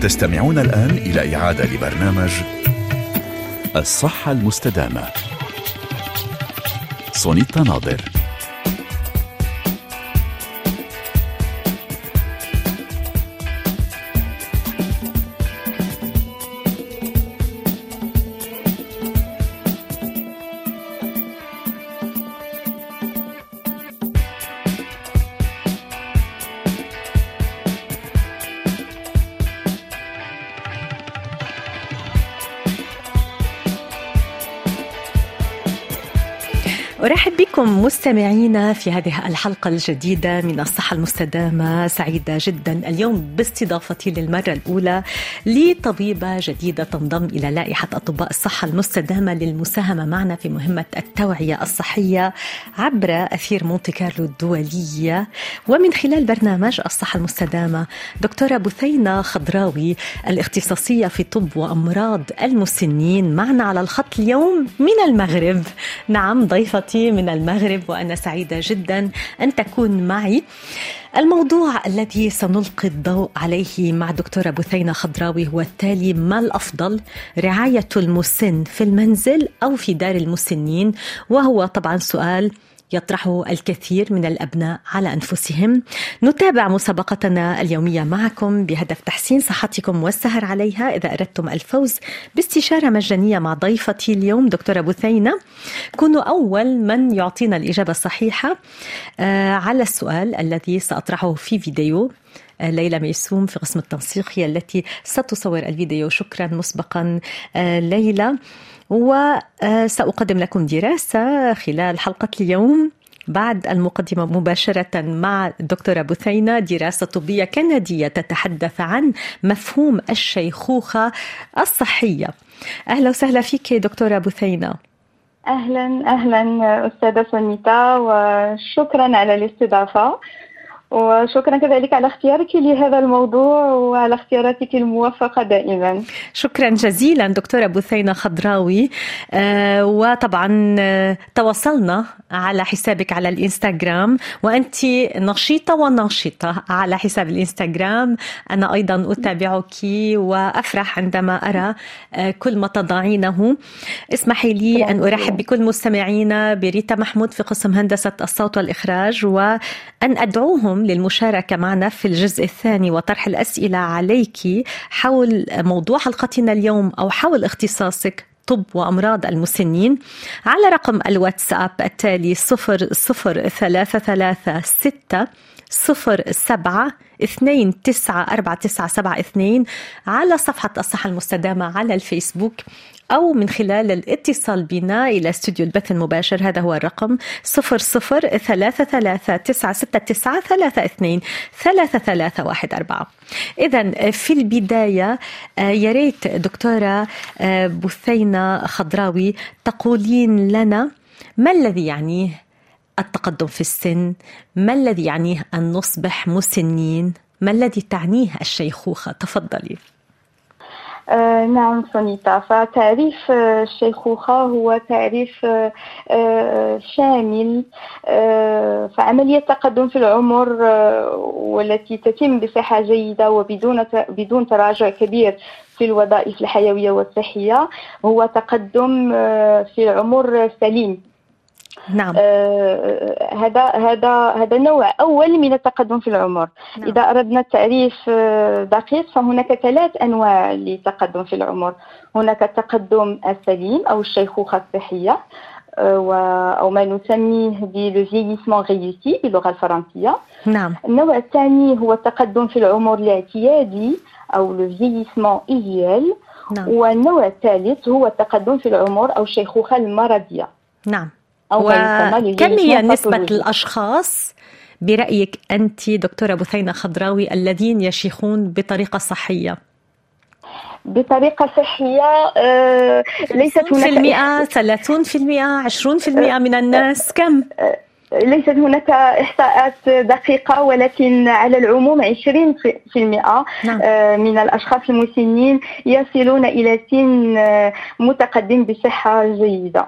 تستمعون الآن إلى إعادة لبرنامج الصحة المستدامة. سونيتا ناظر. بكم مستمعينا في هذه الحلقة الجديدة من الصحة المستدامة. سعيدة جدا اليوم باستضافتي للمرة الأولى لطبيبة جديدة تنضم إلى لائحة أطباء الصحة المستدامة للمساهمة معنا في مهمة التوعية الصحية عبر أثير مونتي كارلو الدولية. ومن خلال برنامج الصحة المستدامة دكتورة بثينة خضراوي الاختصاصية في طب وأمراض المسنين معنا على الخط اليوم من المغرب. نعم ضيفة من المغرب. وأنا سعيدة جدا أن تكون معي. الموضوع الذي سنلقي الضوء عليه مع دكتورة بثينة خضراوي هو التالي ما الأفضل؟ رعاية المسن في المنزل أو في دار المسنين؟ وهو طبعا سؤال يطرحه الكثير من الأبناء على أنفسهم. نتابع مسابقتنا اليومية معكم بهدف تحسين صحتكم والسهر عليها. إذا أردتم الفوز باستشارة مجانية مع ضيفتي اليوم دكتورة بثينه. كونوا أول من يعطينا الإجابة الصحيحة. على السؤال الذي سأطرحه في فيديو ليلى ميسوم في قسم التنسيق هي التي ستصور الفيديو. شكرا مسبقا. ليلى. وسأقدم لكم دراسة خلال حلقة اليوم بعد المقدمة مباشرة مع الدكتورة بثينة دراسة طبية كندية تتحدث عن مفهوم الشيخوخة الصحية. أهلا وسهلا فيك دكتورة بثينة أهلا أهلا أستاذة سونيتا وشكرا على الاستضافة. وشكرا كذلك على اختيارك لهذا الموضوع وعلى اختياراتك الموفقة دائما. شكرا جزيلا دكتورة بثينة خضراوي. آه وطبعا آه تواصلنا على حسابك على الإنستغرام. وأنت نشيطة وناشطة على حساب الإنستغرام. أنا أيضا أتابعك وأفرح عندما أرى آه كل ما تضعينه. اسمحي لي أن أرحب بكل مستمعينا بريتا محمود في قسم هندسة الصوت والإخراج. وأن أدعوهم للمشاركة معنا في الجزء الثاني وطرح الأسئلة عليك حول موضوع حلقتنا اليوم أو حول اختصاصك طب وأمراض المسنين على رقم الواتساب التالي صفر صفر على صفحة الصحة المستدامة على الفيسبوك. أو من خلال الاتصال بنا إلى استوديو البث المباشر. هذا هو الرقم صفر صفر ثلاثة ثلاثة تسعة ستة تسعة ثلاثة اثنين ثلاثة ثلاثة واحد أربعة. إذا في البداية يا ريت دكتورة بثينة خضراوي تقولين لنا ما الذي يعنيه التقدم في السن؟ ما الذي يعنيه أن نصبح مسنين؟ ما الذي تعنيه الشيخوخة؟ تفضلي. آه نعم سونيتا. فتعريف الشيخوخة هو تعريف آه شامل. آه فعملية التقدم في العمر والتي تتم بصحة جيدة وبدون بدون تراجع كبير في الوظائف الحيوية والصحية هو تقدم في العمر سليم. نعم. آه هذا هذا هذا نوع أول من التقدم في العمر. نعم. إذا أردنا التعريف دقيق فهناك ثلاث أنواع للتقدم في العمر. هناك التقدم السليم أو الشيخوخه الصحيه أو ما نسميه بلو فييسمون ريوسي باللغة الفرنسية. نعم. النوع الثاني هو التقدم في العمر الاعتيادي أو لو فييسمون ايديال نعم. والنوع الثالث هو التقدم في العمر أو الشيخوخه المرضية. نعم. وكم هي نسبة الأشخاص برأيك أنت دكتورة بثينة خضراوي الذين يشيخون بطريقة صحية؟ بطريقة صحية آه ليست هناك في المئة 30 في المئة 20 في المئة من الناس كم؟ ليست هناك إحصاءات دقيقة ولكن على العموم 20% نعم. من الأشخاص المسنين يصلون إلى سن متقدم بصحة جيدة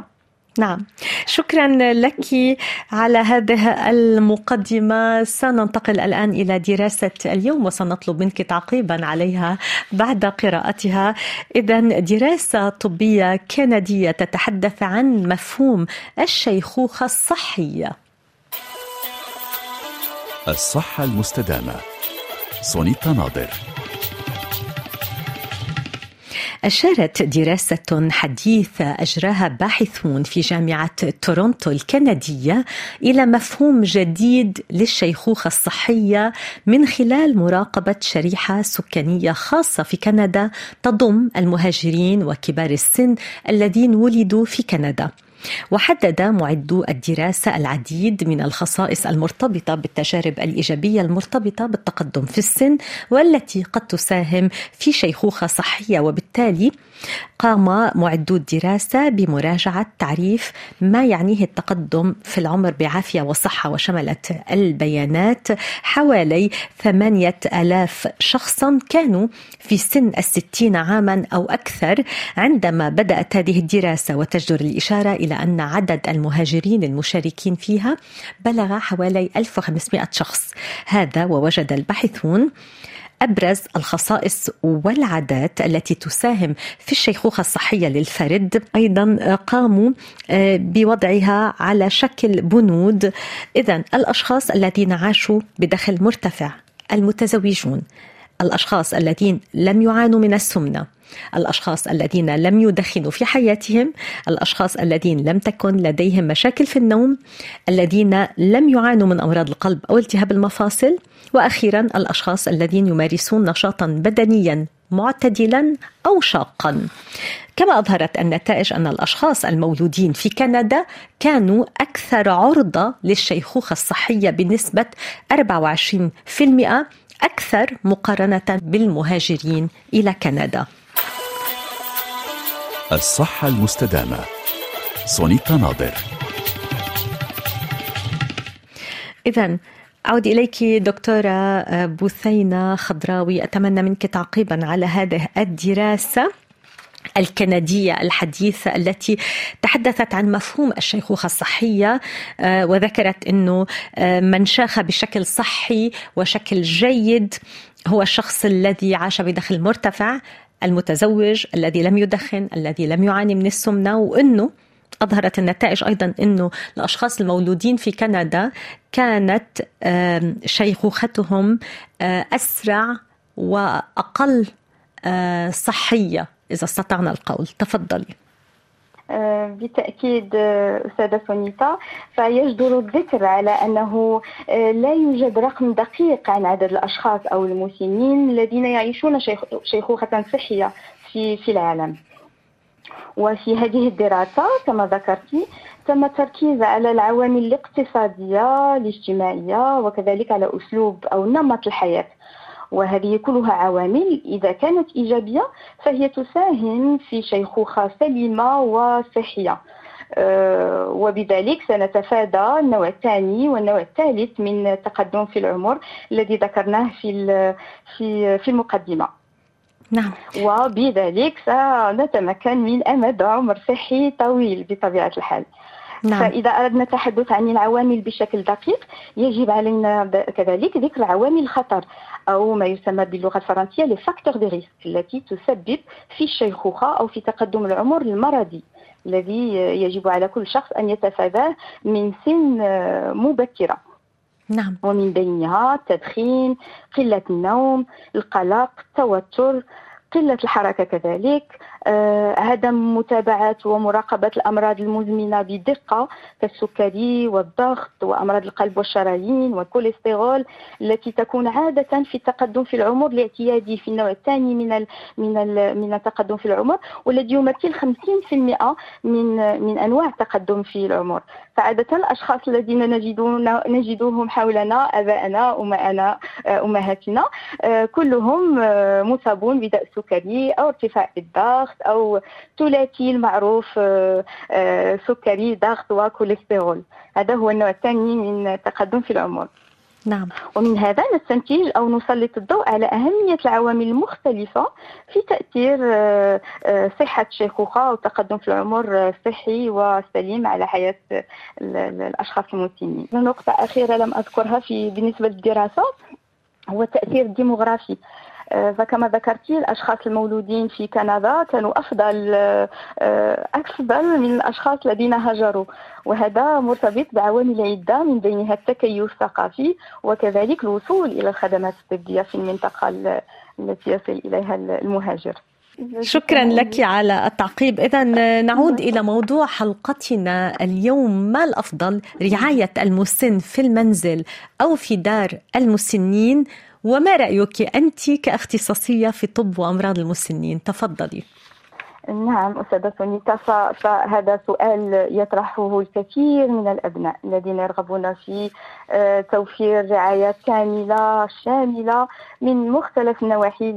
نعم. شكرا لك على هذه المقدمة. سننتقل الآن إلى دراسة اليوم وسنطلب منك تعقيبا عليها بعد قراءتها. إذا دراسة طبية كندية تتحدث عن مفهوم الشيخوخة الصحية الصحة المستدامة. سونيتا ناظر. أشارت دراسة حديثة أجراها باحثون في جامعة تورونتو الكندية إلى مفهوم جديد للشيخوخة الصحية من خلال مراقبة شريحة سكانية خاصة في كندا تضم المهاجرين وكبار السن الذين ولدوا في كندا. وحدد معدو الدراسة العديد من الخصائص المرتبطة بالتجارب الإيجابية المرتبطة بالتقدم في السن والتي قد تساهم في شيخوخة صحية. وبالتالي قام معدو الدراسة بمراجعة تعريف ما يعنيه التقدم في العمر بعافية وصحة وشملت البيانات. حوالي ثمانية آلاف شخصا كانوا في سن الستين عاما أو أكثر عندما بدأت هذه الدراسة وتجدر الإشارة إلى أن عدد المهاجرين المشاركين فيها بلغ حوالي 1500 شخص. هذا ووجد الباحثون أبرز الخصائص والعادات التي تساهم في الشيخوخة الصحية للفرد. أيضا قاموا آه، بوضعها على شكل بنود. اذا الأشخاص الذين عاشوا بدخل مرتفع المتزوجون الأشخاص الذين لم يعانوا من السمنة الأشخاص الذين لم يدخنوا في حياتهم الأشخاص الذين لم تكن لديهم مشاكل في النوم الذين لم يعانوا من أمراض القلب أو التهاب المفاصل وأخيرا الأشخاص الذين يمارسون نشاطا بدنيا معتدلا أو شاقا. كما أظهرت النتائج أن الأشخاص المولودين في كندا كانوا أكثر عرضة للشيخوخة الصحية بنسبة 24% أكثر مقارنة بالمهاجرين إلى كندا. الصحة المستدامة. سونيتا ناظر. إذا أعود إليك دكتورة بثينة خضراوي. أتمنى منك تعقيبا على هذه الدراسة الكندية الحديثة التي تحدثت عن مفهوم الشيخوخة الصحية آه، وذكرت أنه آه، من شاخ بشكل صحي وشكل جيد هو الشخص الذي عاش بدخل مرتفع المتزوج الذي لم يدخن الذي لم يعاني من السمنة وأنه أظهرت النتائج أيضا أنه الأشخاص المولودين في كندا كانت شيخوختهم آه، أسرع وأقل آه، صحية إذا استطعنا القول. تفضلي. بالتأكيد آه، أستاذة سونيتا فيجدر الذكر على أنه آه، لا يوجد رقم دقيق عن عدد الأشخاص أو المسنين الذين يعيشون شيخوخة صحية في في العالم. وفي هذه الدراسة كما ذكرت تم التركيز على العوامل الاقتصادية الاجتماعية وكذلك على أسلوب أو نمط الحياة. وهذه كلها عوامل. إذا كانت إيجابية فهي تساهم في شيخوخة سليمة وصحية. أه وبذلك سنتفادى النوع الثاني والنوع الثالث من التقدم في العمر الذي ذكرناه في في في المقدمة. نعم. وبذلك سنتمكن من أمد عمر صحي طويل بطبيعة الحال. نعم. فإذا أردنا التحدث عن العوامل بشكل دقيق يجب علينا كذلك ذكر عوامل الخطر أو ما يسمى باللغة الفرنسية les facteurs de risque التي تسبب في الشيخوخة أو في تقدم العمر المرضي الذي يجب على كل شخص أن يتفاداه من سن مبكرة نعم ومن بينها التدخين قلة النوم القلق التوتر قلة الحركة كذلك آه، عدم متابعة ومراقبة الأمراض المزمنة بدقة كالسكري والضغط وأمراض القلب والشرايين والكوليسترول التي تكون عادة في التقدم في العمر الاعتيادي في النوع الثاني من من من التقدم في العمر والذي يمثل 50% من من أنواع التقدم في العمر. فعادة الأشخاص الذين نجدون نجدهم حولنا آباءنا أمنا آه، أمهاتنا آه، كلهم مصابون بداء السكري أو ارتفاع الضغط ضغط أو ثلاثي المعروف آه، آه، سكري ضغط وكوليسترول. هذا هو النوع الثاني من التقدم في العمر نعم. ومن هذا نستنتج أو نسلط الضوء على أهمية العوامل المختلفة في تأثير آه، صحة الشيخوخة والتقدم في العمر الصحي وسليم على حياة الأشخاص المسنين نقطة أخيرة لم أذكرها في بالنسبة للدراسة هو التأثير الديموغرافي. فكما ذكرت الأشخاص المولودين في كندا كانوا أفضل آه، أفضل من الأشخاص الذين هاجروا. وهذا مرتبط بعوامل عده من بينها التكيف الثقافي وكذلك الوصول إلى الخدمات الطبية في المنطقة التي يصل إليها المهاجر. شكرا لك على التعقيب. اذا نعود إلى موضوع حلقتنا اليوم. ما الأفضل؟ رعاية المسن في المنزل أو في دار المسنين؟ وما رأيك أنت كاختصاصية في طب وأمراض المسنين؟ تفضلي. نعم أستاذة سونيتا فهذا سؤال يطرحه الكثير من الأبناء الذين يرغبون في آه، توفير رعاية كاملة شاملة من مختلف النواحي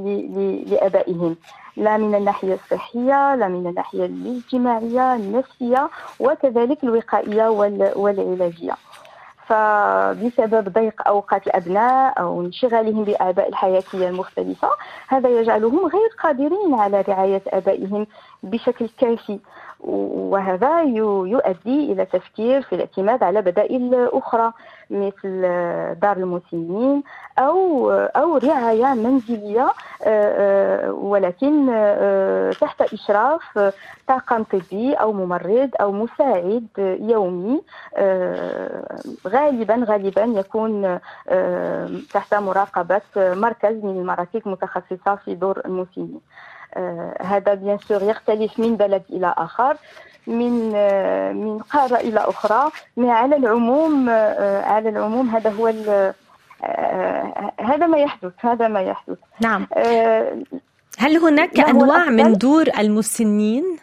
لآبائهم. لا من الناحية الصحية لا من الناحية الاجتماعية النفسية وكذلك الوقائية والعلاجية. فبسبب ضيق أوقات الأبناء أو انشغالهم بآباء الحياتية المختلفة هذا يجعلهم غير قادرين على رعاية آبائهم بشكل كافي. وهذا يؤدي إلى تفكير في الاعتماد على بدائل أخرى مثل دار المسنين أو أو رعاية منزلية آه، آه، ولكن آه، تحت إشراف طاقم طبي أو ممرض أو مساعد يومي غالبا غالبا يكون تحت مراقبة مركز من المراكز المتخصصة في دور المسنين هذا بيان سور يختلف من بلد إلى آخر من من قارة إلى أخرى. ما على العموم على العموم هذا هو هذا ما يحدث هذا ما يحدث. نعم. هل هناك أنواع من دور المسنين؟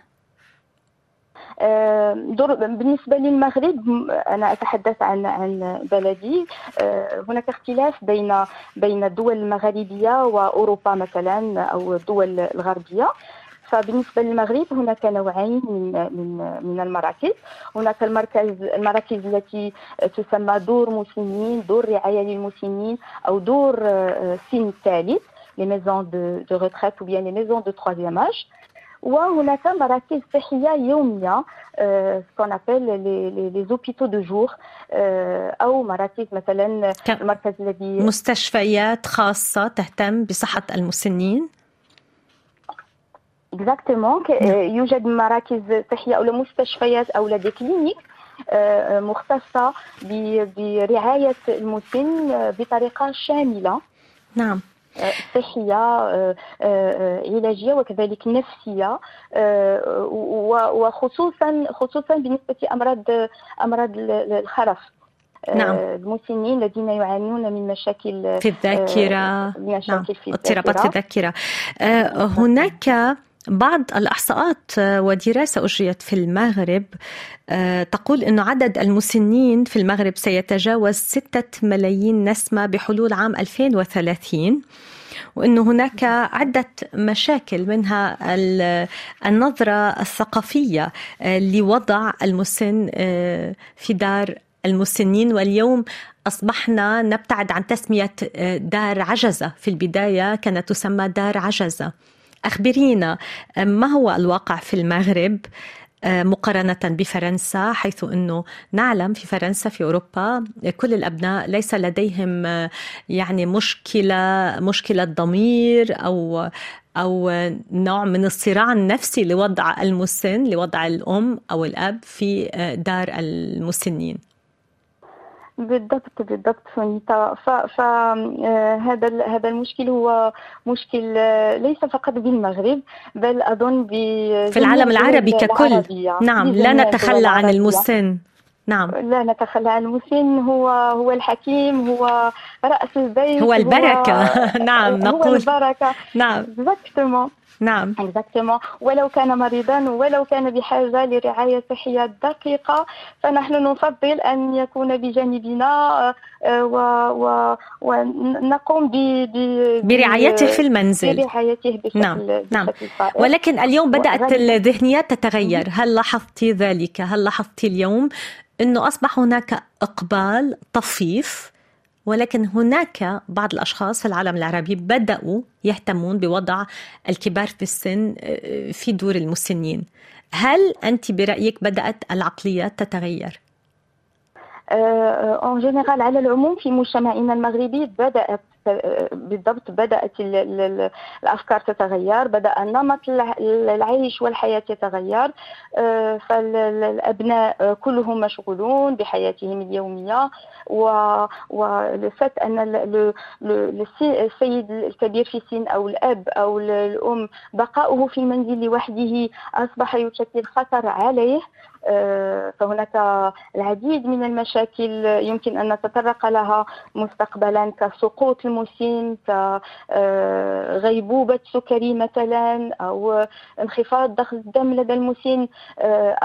بالنسبة للمغرب أنا أتحدث عن عن بلدي. هناك اختلاف بين بين الدول المغاربيه وأوروبا مثلا أو الدول الغربية. فبالنسبة للمغرب هناك نوعين من من من المراكز. هناك المركز المراكز التي تسمى دور مسنين دور رعاية للمسنين أو دور آه، سن الثالث maisons de, de retraite ou bien les maisons de troisième âge. وهناك مراكز صحية يومية ce qu'on appelle les hôpitaux de jour أو مراكز مثلا المركز الذي مستشفيات خاصة تهتم بصحة المسنين؟ exactement نعم. يوجد مراكز صحيه أو مستشفيات أو des cliniques آه، مختصة برعاية المسن بطريقة شاملة. نعم. صحيه آه، علاجية وكذلك نفسية وخصوصا خصوصا بالنسبة لأمراض أمراض الخرف نعم. المسنين الذين يعانون من مشاكل في الذاكرة مشاكل نعم. في اضطرابات في الذاكره هناك بعض الإحصاءات ودراسة أجريت في المغرب آه، تقول أن عدد المسنين في المغرب سيتجاوز ستة ملايين نسمة بحلول عام 2030 وأن هناك عدة مشاكل منها النظرة الثقافية آه، لوضع المسن آه، في دار المسنين. واليوم أصبحنا نبتعد عن تسمية دار عجزة. في البداية كانت تسمى دار عجزة. أخبرينا ما هو الواقع في المغرب مقارنة بفرنسا حيث أنه نعلم في فرنسا في أوروبا كل الأبناء ليس لديهم يعني مشكلة مشكلة ضمير أو أو نوع من الصراع النفسي لوضع المسن لوضع الأم أو الأب في دار المسنين. بالضبط بالضبط سونيتا فهذا آه، هذا المشكل هو مشكل آه، ليس فقط بالمغرب بل أظن في العالم العربي ككل. نعم لا نتخلى عن المسن. نعم. لا نتخلى عن المسن. هو هو الحكيم هو رأس البيت هو البركة. هو نعم نقول. هو البركة. نعم. نعم. Exactement. ولو كان مريضا ولو كان بحاجة لرعاية صحية دقيقة فنحن نفضل أن يكون بجانبنا آه، ونقوم ب برعايته في المنزل. برعايته بشكل نعم نعم. ولكن اليوم بدأت الذهنيات تتغير. هل لاحظتي ذلك؟ هل لاحظتي اليوم أنه أصبح هناك إقبال طفيف؟ ولكن هناك بعض الأشخاص في العالم العربي بدأوا يهتمون بوضع الكبار في السن آه، في دور المسنين. هل أنت برأيك بدأت العقليات تتغير؟ en général على العموم في مجتمعنا المغربي بدأت بالضبط بدأت الأفكار تتغير بدأ نمط العيش والحياة يتغير آه، فالابناء كلهم مشغولون بحياتهم اليومية والفت أن السيد الكبير في السن أو الأب أو الأم بقاؤه في المنزل لوحده أصبح يشكل خطر عليه آه، فهناك العديد من المشاكل يمكن أن نتطرق لها مستقبلا كسقوط المسن كغيبوبه سكري مثلا أو انخفاض ضغط الدم لدى المسن آه،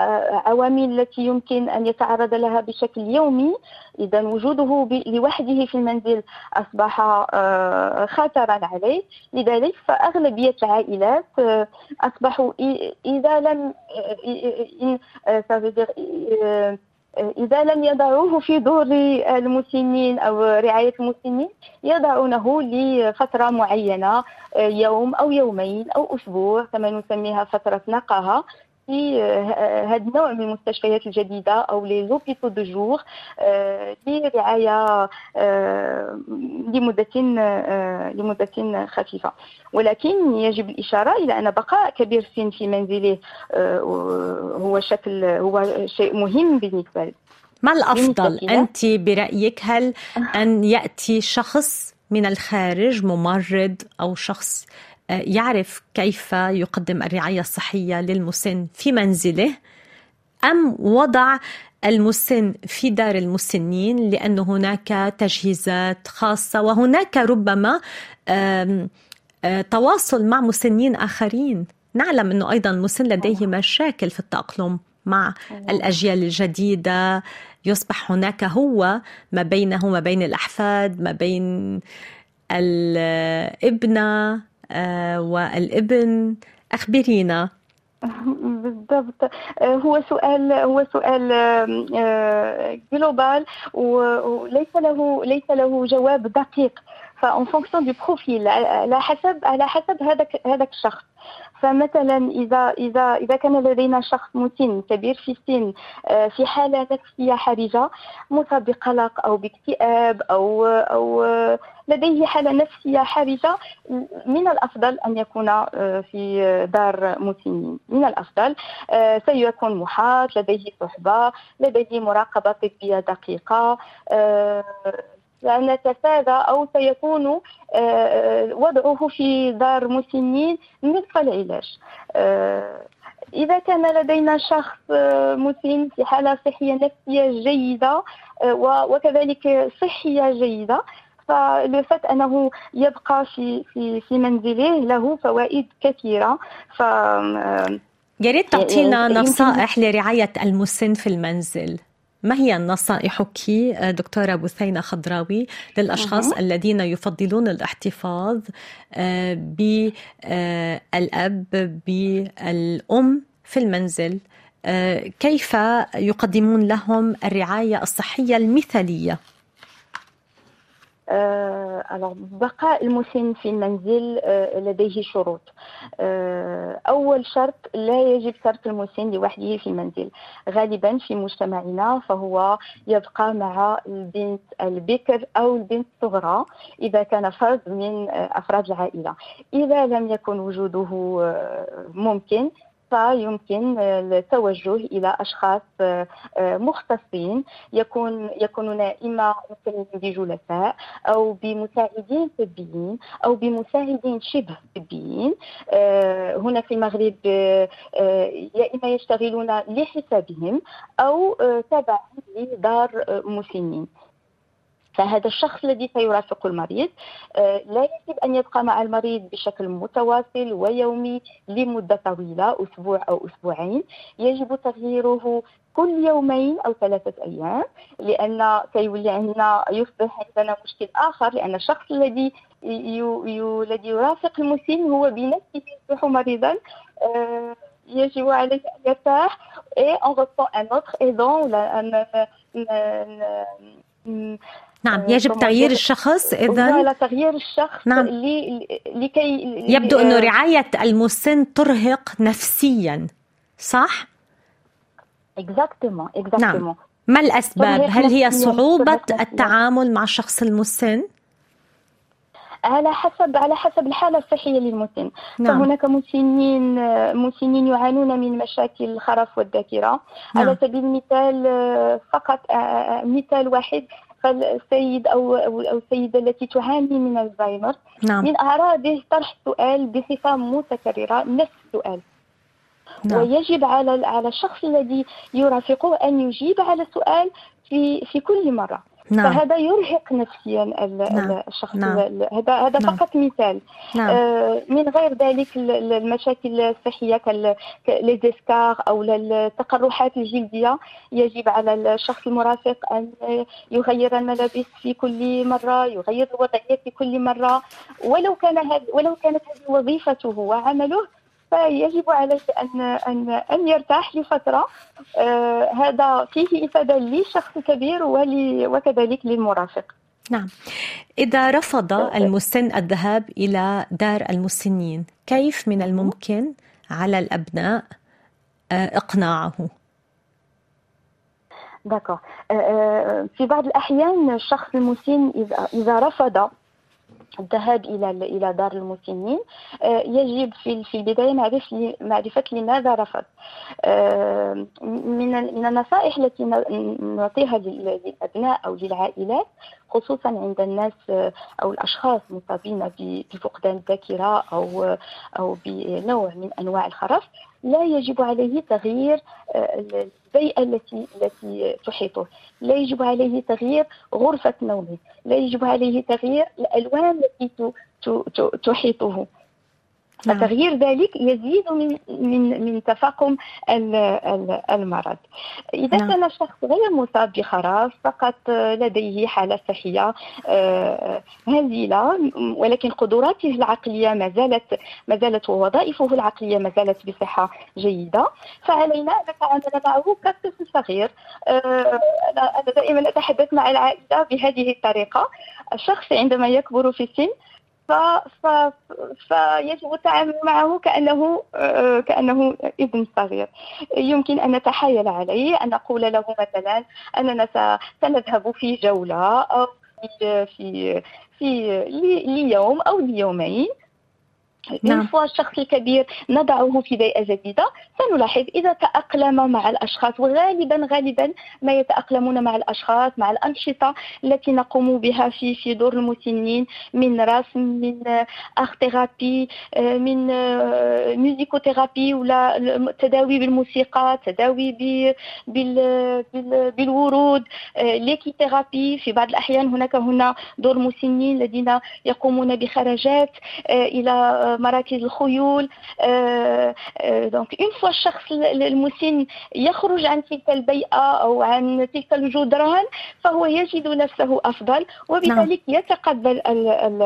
عوامل التي يمكن أن يتعرض لها بشكل يومي. اذا وجوده لوحده في المنزل أصبح آه، خطرا عليه. لذلك فأغلبية العائلات أصبحوا إذا لم إذا لم يضعوه في دور المسنين أو رعاية المسنين يضعونه لفترة معينة يوم أو يومين أو أسبوع كما نسميها فترة نقاهة. في هذا النوع من المستشفيات الجديدة أو لي زوبيتو دو جور لرعايه لمدة لمدة خفيفة. ولكن يجب الإشارة إلى أن بقاء كبير السن في منزله هو شكل هو شيء مهم بالنسبة له ما الأفضل؟ أنت برأيك هل أن يأتي شخص من الخارج ممرض أو شخص يعرف كيف يقدم الرعاية الصحية للمسن في منزله أم وضع المسن في دار المسنين لأن هناك تجهيزات خاصة وهناك ربما تواصل مع مسنين آخرين. نعلم أنه أيضا المسن لديه مشاكل في التأقلم مع الأجيال الجديدة. يصبح هناك هو ما بينه وما بين الأحفاد ما بين الابنة آه، والابن أخبرينا. بالضبط. آه، هو سؤال هو سؤال global وليس له ليس له جواب دقيق. ف en fonction du profil على حسب على حسب هذاك هذاك الشخص. فمثلا إذا إذا إذا كان لدينا شخص مسن كبير في السن آه، في حالة نفسيه حرجة مصاب بقلق أو باكتئاب أو أو لديه حالة نفسية حرجة من الأفضل أن يكون آه، في دار مسنين من الأفضل آه، سيكون محاط لديه صحبة لديه مراقبة طبية دقيقة نتفادى أو سيكون آه، آه، وضعه في دار مسنين نصف العلاج. آه، إذا كان لدينا شخص مسن في حالة صحية نفسية جيدة وكذلك صحية جيدة فالفت أنه يبقى في في في منزله له فوائد كثيرة. ف يا ريت تعطينا نصائح لرعاية المسن في المنزل. ما هي نصائحك دكتورة بثينة خضراوي للأشخاص أه. الذين يفضلون الاحتفاظ آه، بالأب بالأم في المنزل آه، كيف يقدمون لهم الرعاية الصحية المثالية؟ الوغ بقاء المسن في المنزل لديه شروط. أول شرط لا يجب ترك المسن لوحده في المنزل. غالبا في مجتمعنا فهو يبقى مع البنت البكر أو البنت الصغرى إذا كان فرد من أفراد العائلة. إذا لم يكن وجوده ممكن فيمكن التوجه إلى أشخاص آه، مختصين يكون يكونون إما بجلساء أو بمساعدين طبيين أو بمساعدين شبه طبيين. آه، هنا في المغرب آه، يا إما يشتغلون لحسابهم أو تبعا لدار مسنين. فهذا الشخص الذي سيرافق المريض آه، لا يجب أن يبقى مع المريض بشكل متواصل ويومي لمدة طويلة أسبوع أو أسبوعين. يجب تغييره كل يومين أو ثلاثة أيام لأن سيولي عندنا يصبح عندنا مشكل آخر لأن الشخص الذي الذي يرافق المسن هو بنفسه يصبح مريضا. آه، يجب عليه أن يرتاح. Et on reprend un autre aidant نعم يجب تغيير الشخص اذا تغيير الشخص نعم. لكي يبدو انه رعاية المسن ترهق نفسيا صح exactement exactement نعم. ما الأسباب هل هي صعوبة التعامل مع الشخص المسن على حسب على حسب الحالة الصحية للمسن نعم. فهناك مسنين مسنين يعانون من مشاكل الخرف والذاكرة نعم. على سبيل المثال فقط مثال واحد فالسيد أو أو السيدة التي تعاني من الزهايمر نعم. من اعراضه طرح السؤال بصفه متكررة نفس السؤال نعم. ويجب على على الشخص الذي يرافقه أن يجيب على السؤال في في كل مرة نعم. فهذا يرهق نفسيا نعم. الشخص نعم. هذا هذا نعم. فقط مثال نعم. آه من غير ذلك المشاكل الصحية كالزيسكار أو التقرحات الجلدية يجب على الشخص المرافق أن يغير الملابس في كل مرة يغير الوضعية في كل مرة ولو كان هذا ولو كانت هذه وظيفته وعمله فيجب عليه ان ان أن يرتاح لفترة. آه هذا فيه إفادة للشخص الكبير وكذلك للمرافق. نعم. إذا رفض المسن الذهاب إلى دار المسنين كيف من الممكن على الأبناء آه، إقناعه؟ دكا آه، في بعض الأحيان الشخص المسن إذا رفض الذهاب إلى إلى دار المسنين. آه، يجب في في البداية معرفة معرفة لماذا رفض آه، من من النصائح التي نعطيها للأبناء أو للعائلات خصوصا عند الناس آه، أو الأشخاص مصابين بفقدان الذاكره أو أو بنوع من أنواع الخرف لا يجب عليه تغيير البيئة التي التي تحيطه لا يجب عليه تغيير غرفة نومه لا يجب عليه تغيير الألوان التي تحيطه. فتغيير ذلك يزيد من من من تفاقم المرض. إذا نعم. كان الشخص غير مصاب بخراف فقط لديه حالة صحية آه، هزيلة ولكن قدراته العقلية ما زالت ما زالت ووظائفه العقلية ما زالت بصحة جيدة فعلينا ان نتعامل معه كطفل صغير. آه، أنا دائما أتحدث مع العائلة بهذه الطريقة. الشخص عندما يكبر في السن ف... فيجب التعامل معه كأنه آه، كأنه ابن صغير. يمكن أن نتحايل عليه أن نقول له مثلا أننا سنذهب في جولة أو في في, في ليوم أو ليومين. نعم. الشخص الكبير نضعه في بيئة جديدة سنلاحظ إذا تأقلم مع الأشخاص وغالبا غالبا ما يتأقلمون مع الأشخاص مع الأنشطة التي نقوم بها في في دور المسنين من رسم من art-thérapie من musicothérapie ولا تداوي بالموسيقى تداوي بالورود l'équithérapie في بعض الأحيان هناك هنا دور مسنين الذين يقومون بخرجات إلى مراكز الخيول donc on voit الشخص المسن يخرج عن تلك البيئة أو عن تلك الجدران فهو يجد نفسه أفضل وبذلك نعم. يتقبل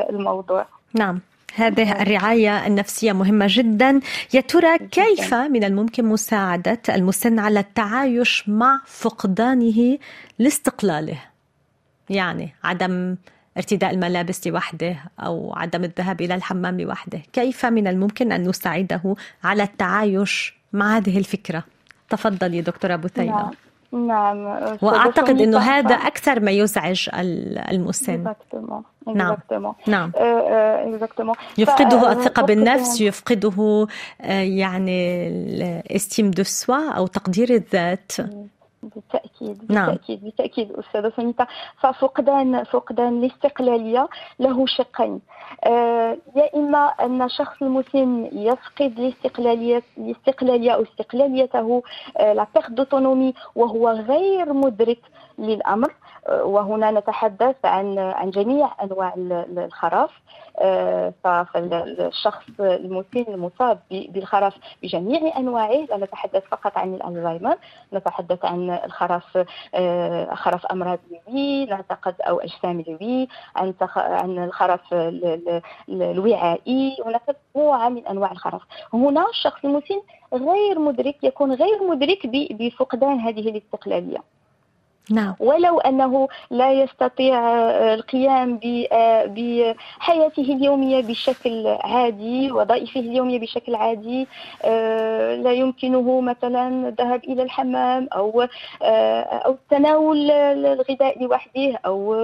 الموضوع. نعم. هذه الرعاية النفسية مهمة جدا. يا ترى كيف من الممكن مساعدة المسن على التعايش مع فقدانه لاستقلاله؟ يعني عدم ارتداء الملابس لوحده أو عدم الذهاب إلى الحمام لوحده، كيف من الممكن أن نساعده على التعايش مع هذه الفكرة؟ تفضلي دكتورة بثينه. نعم. نعم. وأعتقد إنه هذا أكثر ما يزعج المسن. نعم. نعم. exactement يفقده الثقة بالنفس يفقده يعني l'estime de soi أو تقدير الذات. بالتأكيد نعم. بالتأكيد بالتأكيد أستاذة سنيتا ففقدان فقدان الاستقلالية له شقين. آه يا إما أن الشخص المسن يفقد الاستقلالية الاستقلالية أو استقلاليته آه لا بيرت دوتونومي وهو غير مدرك للأمر. وهنا نتحدث عن عن جميع أنواع الخرف. آه، فالشخص المسن المصاب بالخرف بجميع أنواعه لا نتحدث فقط عن الألزهايمر نتحدث عن الخرف آه، خرف أمراض لوي نعتقد أو أجسام لوي عن عن الخرف الوعائي هناك مجموعة من أنواع الخرف. هنا الشخص المسن غير مدرك يكون غير مدرك بفقدان هذه الاستقلالية. نعم. ولو أنه لا يستطيع آه، القيام آه، بحياته اليومية بشكل عادي وظائفه اليومية بشكل عادي آه، لا يمكنه مثلا الذهاب إلى الحمام أو أو تناول الغذاء لوحده أو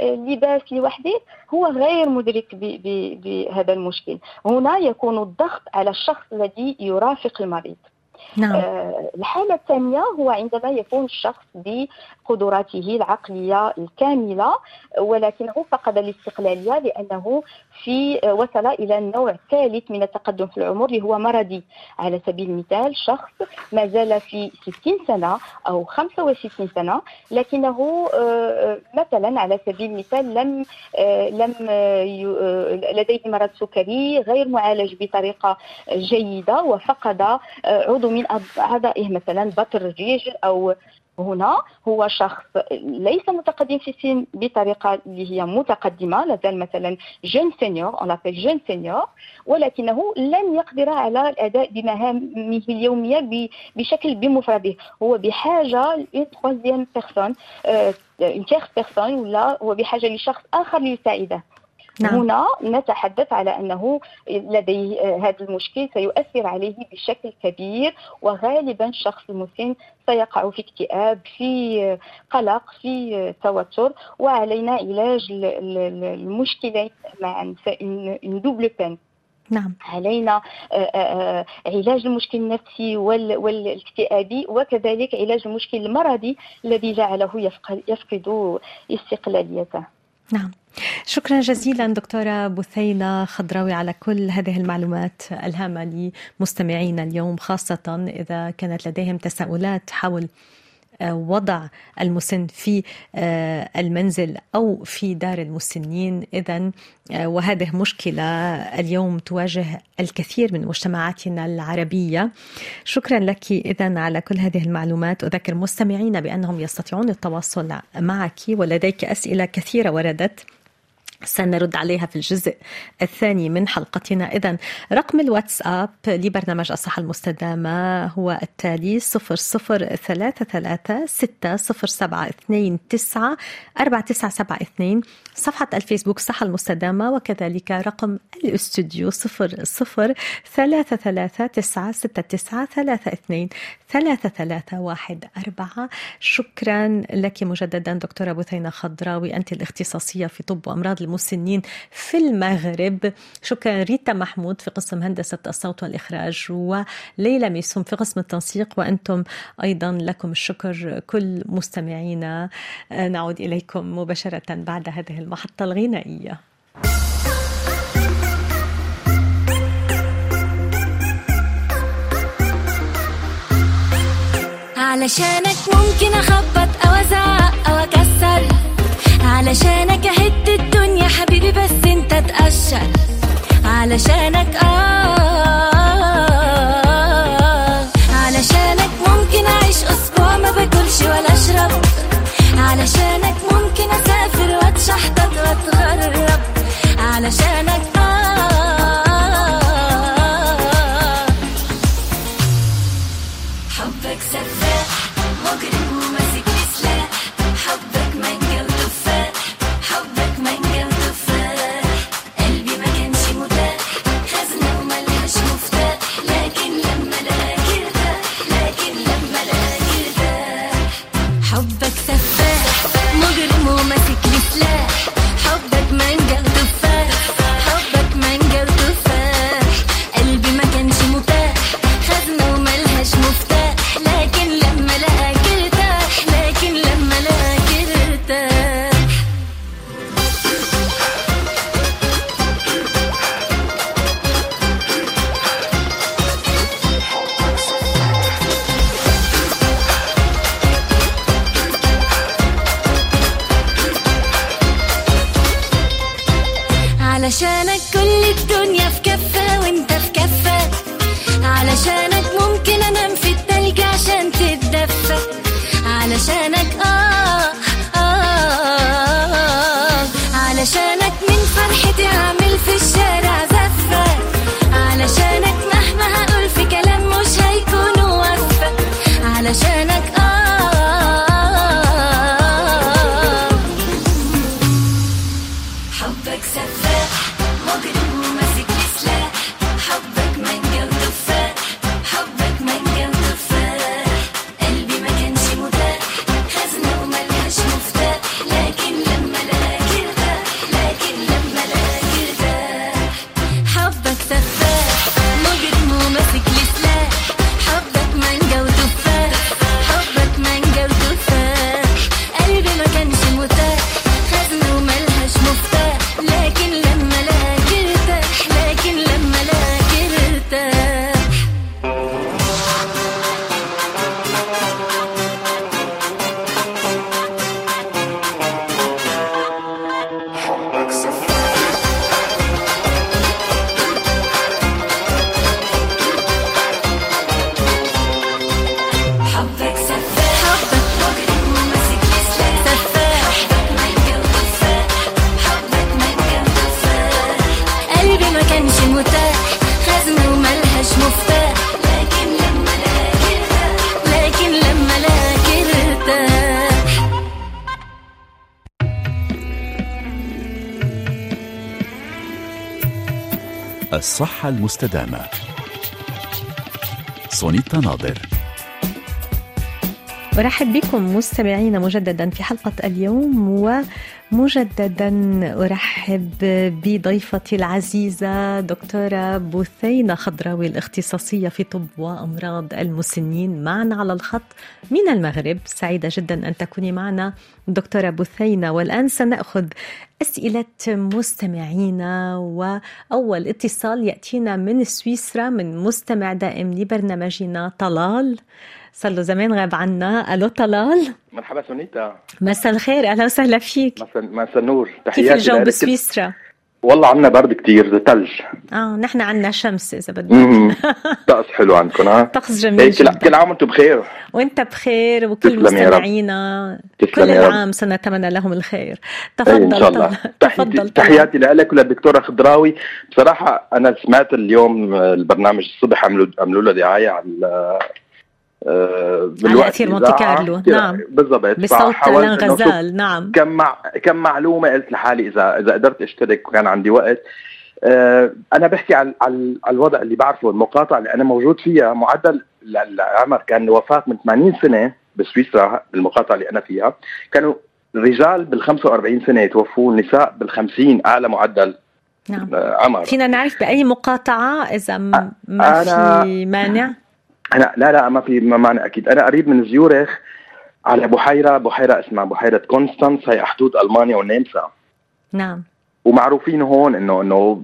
اللباس لوحده هو غير مدرك بهذا المشكل هنا يكون الضغط على الشخص الذي يرافق المريض نعم. آه، الحالة الثانية هو عندما يكون الشخص بقدراته العقلية الكاملة ولكنه فقد الاستقلالية لأنه في وصل إلى النوع الثالث من التقدم في العمر اللي هو مرضي. على سبيل المثال شخص ما زال في 60 سنة أو 65 سنة لكنه آه، مثلا على سبيل المثال لم آه، لم لديه مرض سكري غير معالج بطريقة جيدة وفقد عضو من أعضائه مثلا بطر الرجيج أو هنا هو شخص ليس متقدم في السن بطريقة اللي هي متقدمة لازال مثلا jeune senior on l'appelle jeune senior ولكنه لن يقدر على الأداء بمهامه اليومية بشكل بمفرده. هو بحاجة ل une troisième personne une tierce personne ولا هو بحاجة لشخص آخر ليساعده نعم. هنا نتحدث على أنه لديه هذا المشكل سيؤثر عليه بشكل كبير وغالبا الشخص المسن سيقع في اكتئاب في قلق في توتر وعلينا علاج المشكلين معا دوبل بين نعم. علينا آه، آه، آه، علاج المشكل النفسي والاكتئابي وكذلك علاج المشكل المرضي الذي جعله يفقد استقلاليته. نعم. شكرا جزيلا دكتورة بثينة خضراوي على كل هذه المعلومات الهامة لمستمعينا اليوم خاصة إذا كانت لديهم تساؤلات حول وضع المسن في آه، المنزل أو في دار المسنين. اذا آه، وهذه مشكلة اليوم تواجه الكثير من مجتمعاتنا العربية. شكرا لك اذا على كل هذه المعلومات. أذكر مستمعينا بأنهم يستطيعون التواصل معك ولديك أسئلة كثيرة وردت. سنرد عليها في الجزء الثاني من حلقتنا. إذا رقم الواتساب لبرنامج الصحة المستدامة هو التالي 0033 6072 9 4972 صفحة الفيسبوك صحة المستدامة وكذلك رقم الاستوديو 00 33 969 32 3314 شكرا لك مجددا دكتورة بثينة خضراوي أنت الاختصاصية في طب وأمراض المسنين في المغرب. شكرا ريتا محمود في قسم هندسة الصوت والإخراج وليلى ميسوم في قسم التنسيق وأنتم أيضا لكم الشكر كل مستمعينا. نعود إليكم مباشرة بعد هذه المحطة الغنائية. علشانك ممكن أخبط أو أزعق أو أكسر. علشانك أهد الدنيا حبيبي بس أنت تقشر علشانك آه. علشانك ممكن أعيش أسبوع ما باكلش ولا أشرب. علشانك ممكن اسافر المستدامة. سونيتا ناظر. أرحب بكم مستمعينا مجددا في حلقة اليوم ومجددا أرحب بضيفتي العزيزة دكتورة بثينة خضراوي الاختصاصية في طب وأمراض المسنين معنا على الخط من المغرب. سعيدة جدا أن تكوني معنا دكتورة بثينة والآن سنأخذ أسئلة مستمعينا وأول اتصال يأتينا من سويسرا من مستمع دائم لبرنامجنا طلال. صار له زمان غاب عنا ألو طلال مرحبا سونيتا مساء الخير أهلا وسهلا فيك مساء مساء النور كيف الجو. بسويسرا؟ والله عنا برد كتير ثلج آه نحن عنا شمس إذا بدك. طقس حلو عندكم ها طقس جميل هيك كل كل عام وأنتم بخير وأنت بخير وكل. مستمعينا كل. العام سنتمنى لهم الخير اي تفضل ان شاء الله. تحياتي تفضل. تحياتي لك وللدكتوره خضراوي بصراحة أنا سمعت اليوم البرنامج الصبح عملوا عملوا له دعاية على بالوقت أثير الإذاعة. مونتي كارلو، نعم. بالضبط. بصوت لأن غزال. نعم. كم مع كم معلومة قلت لحالي إذا إذا قدرت أشترك وكان عندي وقت. آه، أنا بحكي على على على الوضع اللي بعرفه المقاطعة اللي أنا موجود فيها معدل ال- العمر كان الوفاه من 80 سنة بسويسرا بالمقاطعة اللي أنا فيها. كانوا الرجال بال 45 سنة يتوفوا النساء بال 50 أعلى معدل نعم. آه، عمر. فينا نعرف بأي مقاطعة إذا ما أنا- في مانع؟ أنا لا لا ما في ما معنى أكيد. أنا قريب من زيورخ على بحيره بحيره اسمها بحيره كونستانس. هي حدود ألمانيا والنمسا نعم. ومعروفين هون انه إنه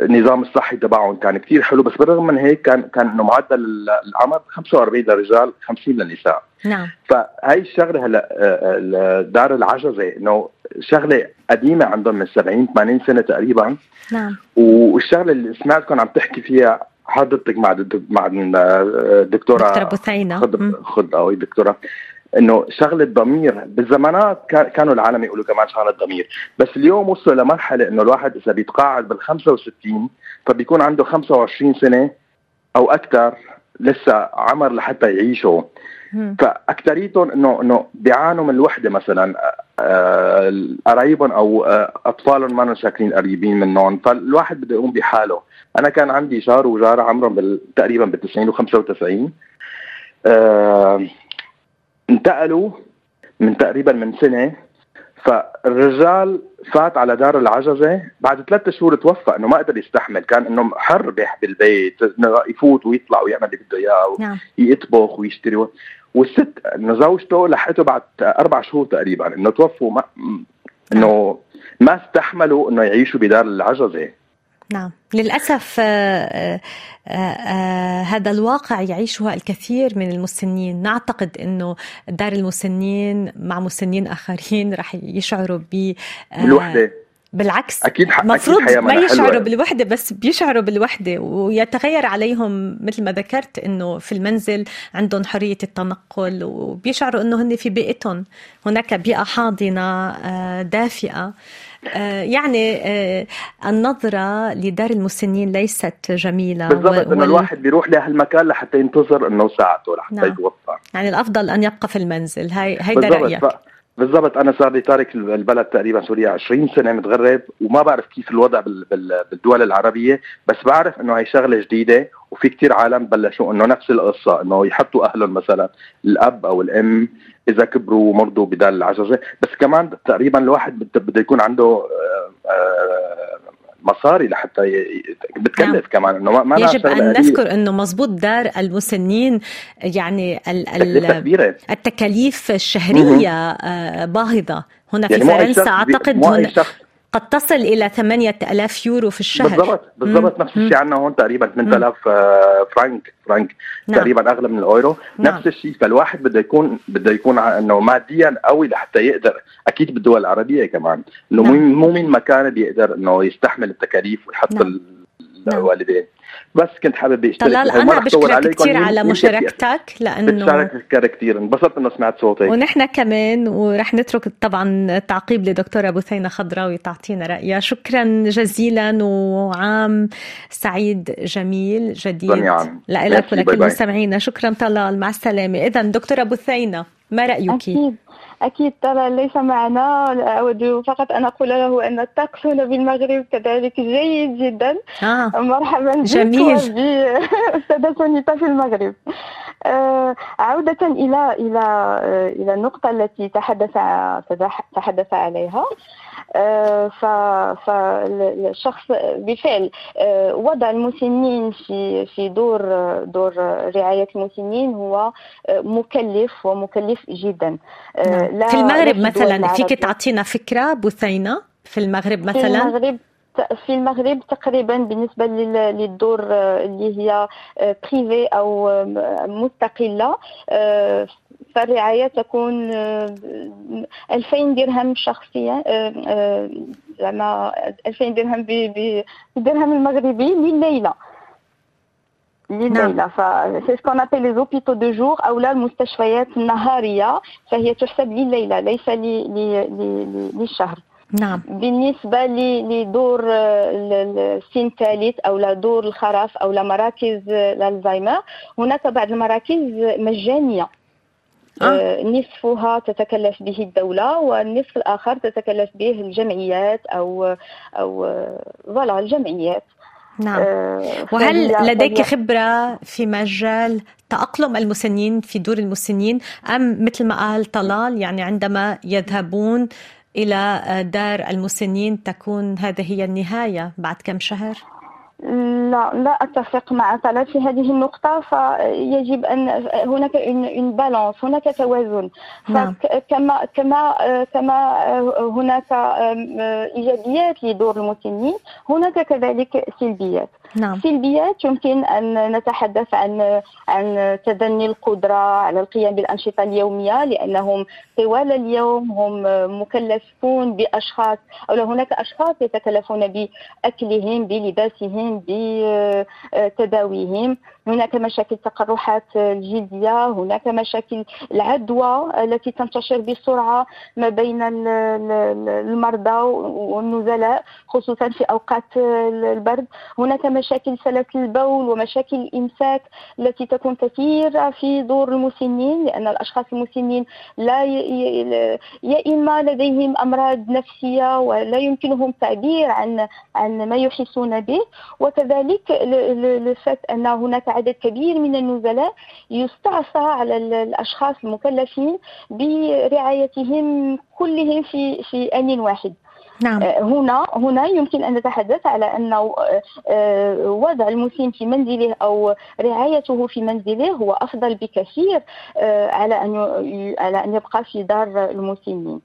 النظام الصحي تبعهم كان كتير حلو. بس بالرغم من هيك كان كان إنه معدل العمر 45 للرجال 50 للنساء. نعم. فهي الشغلة هلا آه، آه، دار العجزة إنه شغلة قديمة عندهم من 70 80 سنة تقريبا. نعم. والشغلة اللي سمعتكم عم تحكي فيها حضرتك مع مع الدكتورة دكتورة بثينة مم. خضر خضر أو دكتورة إنه شغلة ضمير بالزمانات كان- كانوا العالم يقولوا كمان شغلة ضمير بس اليوم وصلوا لمرحلة إنه الواحد إذا بيتقاعد بال 65 فبيكون عنده 25 سنة أو أكثر لسه عمر لحتى يعيشوا. فأكثريتهم انه إنه بيعانوا من الوحدة مثلا قرايبهم أو آه، اطفالهم ما شاكلين قريبين منهم. فالواحد بده يقوم بحاله. أنا كان عندي جار وجارة عمرهم بال- تقريبا بال 90 و95 آه انتقلوا من تقريبا من سنة. فالرجال فات على دار العجزة. بعد ثلاثة شهور توفى إنه ما قدر يستحمل. كان إنه حر بيح بالبيت يفوت ويطلع ويعمل اللي بده إياه نعم. يطبخ ويشتري. و... والست إنه زوجته لحقته بعد أربع شهور تقريبا إنه توفوا ما إنه ما استحملوا إنه يعيشوا بدار العجزة. نعم. للأسف آه، آه، آه، هذا الواقع يعيشه الكثير من المسنين. نعتقد أنه دار المسنين مع مسنين آخرين رح يشعروا ب بالوحده بالعكس أكيد. المفروض ما يشعروا حلوة. بالوحدة بس بيشعروا بالوحدة ويتغير عليهم مثل ما ذكرت إنه في المنزل عندهم حرية التنقل وبيشعروا إنه هن في بيئتهم هناك بيئة حاضنة آه، دافئة آه، يعني آه، النظرة لدار المسنين ليست جميلة بالضبط و- إنه وال- الواحد بيروح لهالمكان لحتى ينتظر إنه ساعته لحتى نعم. يتوفى يعني الأفضل أن يبقى في المنزل هاي هيدا رأيك ف... بالضبط. أنا صار لي تارك البلد تقريبا سوريا 20 سنة متغرب وما بعرف كيف الوضع بال... بال... بالدول العربية بس بعرف إنه هي شغلة جديدة وفي كتير عالم بلشوا إنه نفس القصة إنه يحطوا أهلهم مثلا الأب أو الأم إذا كبروا ومرضوا بدار العجزه بس كمان تقريبا الواحد بده بده يكون عنده آه، آه، مصاري لحتى ي... بتكلف نعم. كمان إنه ما, يجب قليلة. نذكر أنه مزبوط دار المسنين يعني ال- ال- التكاليف الشهرية آه، باهظة هنا في يعني أي فرنسا شخص بي- قد تصل إلى 8000 يورو في الشهر بالضبط بالضبط. نفس الشيء عندنا هون تقريبا 8000 آه، فرنك فرنك نعم. تقريبا أغلى من الأورو نعم. نفس الشيء فالواحد بده يكون بده يكون إنه ماديا قوي لحتى يقدر أكيد بالدول العربية كمان إنه نعم. مو من مكان بيقدر إنه يستحمل التكاليف ويحط نعم. نعم. الوالدين بس كنت حابب أشترك. طلال طول بشكرك. كثير على مشاركتك لأنه بتشارك كثير انبسطت إنه سمعت صوتك. ونحن كمان ورح نترك طبعا تعقيب لدكتورة بثينة خضراوي تعطينا رأيها. شكرا جزيلا وعام سعيد جميل جديد. لك ولكل. مستمعينا. شكرا طلال. مع السلامة. إذا دكتورة بثينة ما رأيك؟ أكيد. أكيد ترى ليس معنا أود فقط أن أقول له أن هنا بالمغرب كذلك جيد جدا آه مرحبا بك جميل. وبأستاذة سونيتا في المغرب آه، عودة إلى إلى آه، إلى النقطة التي تحدث تحدث عليها آه، فالشخص بالفعل آه، وضع المسنين في في دور دور رعاية المسنين هو آه، مكلف ومكلف جدا آه، نعم. لا- في المغرب مثلا فيك. تعطينا فكرة بثينة في المغرب في مثلا المغرب في المغرب تقريبا بالنسبة لل- للدور آه، اللي هي privé آه، مستقلة آه، فالرعاية تكون آه، 2000 درهم شخصيا زعما 2000 درهم بالدرهم المغربي لليلة. لليلة. ف c'est ce qu'on appelle les hôpitaux de jour أو لا المستشفيات النهارية فهي تحسب لليلة ليس ل- ل- ل- للشهر. نعم. بالنسبة لدور آه، ال- ال- السن الثالث أو لا دور الخرف أو لا مراكز آه، الألزهايمر هناك بعض المراكز مجانية. آه. آه، نصفها تتكلف به الدولة والنصف الآخر تتكلف به الجمعيات أو أو آه، فوالا الجمعيات. نعم. آه، وهل لديك خبرة في مجال تأقلم المسنين في دور المسنين؟ أم مثل ما قال طلال يعني عندما يذهبون إلى دار المسنين تكون هذه هي النهاية بعد كم شهر؟ لا لا أتفق مع طلال في هذه النقطة فيجب أن هناك إن بالانس هناك توازن نعم. فكما كما كما هناك إيجابيات لدور المسنين هناك كذلك سلبيات نعم. سلبيات يمكن أن نتحدث عن عن تدني القدرة على القيام بالأنشطة اليومية لأنهم طوال اليوم هم مكلفون بأشخاص أو هناك أشخاص يتكلفون بأكلهم بلباسهم بتداويهم. هناك مشاكل تقرحات الجلديه هناك مشاكل العدوى التي تنتشر بسرعة ما بين ال- ال- المرضى والنزلاء خصوصا في أوقات البرد. هناك مشاكل سلاسل البول ومشاكل الإمساك التي تكون كثيرة في دور المسنين لأن الأشخاص المسنين لا. يا إما لديهم أمراض نفسية ولا يمكنهم التعبير عن عن ما يحسون به وكذلك الفات أن هناك عدد كبير من النزلاء يستعصى على ال- الأشخاص المكلفين برعايتهم كلهم في في ان واحد نعم. آه، هنا هنا يمكن أن نتحدث على انه آه، آه، وضع المسن في منزله أو رعايته في منزله هو أفضل بكثير على أن على أن يبقى في دار المسنين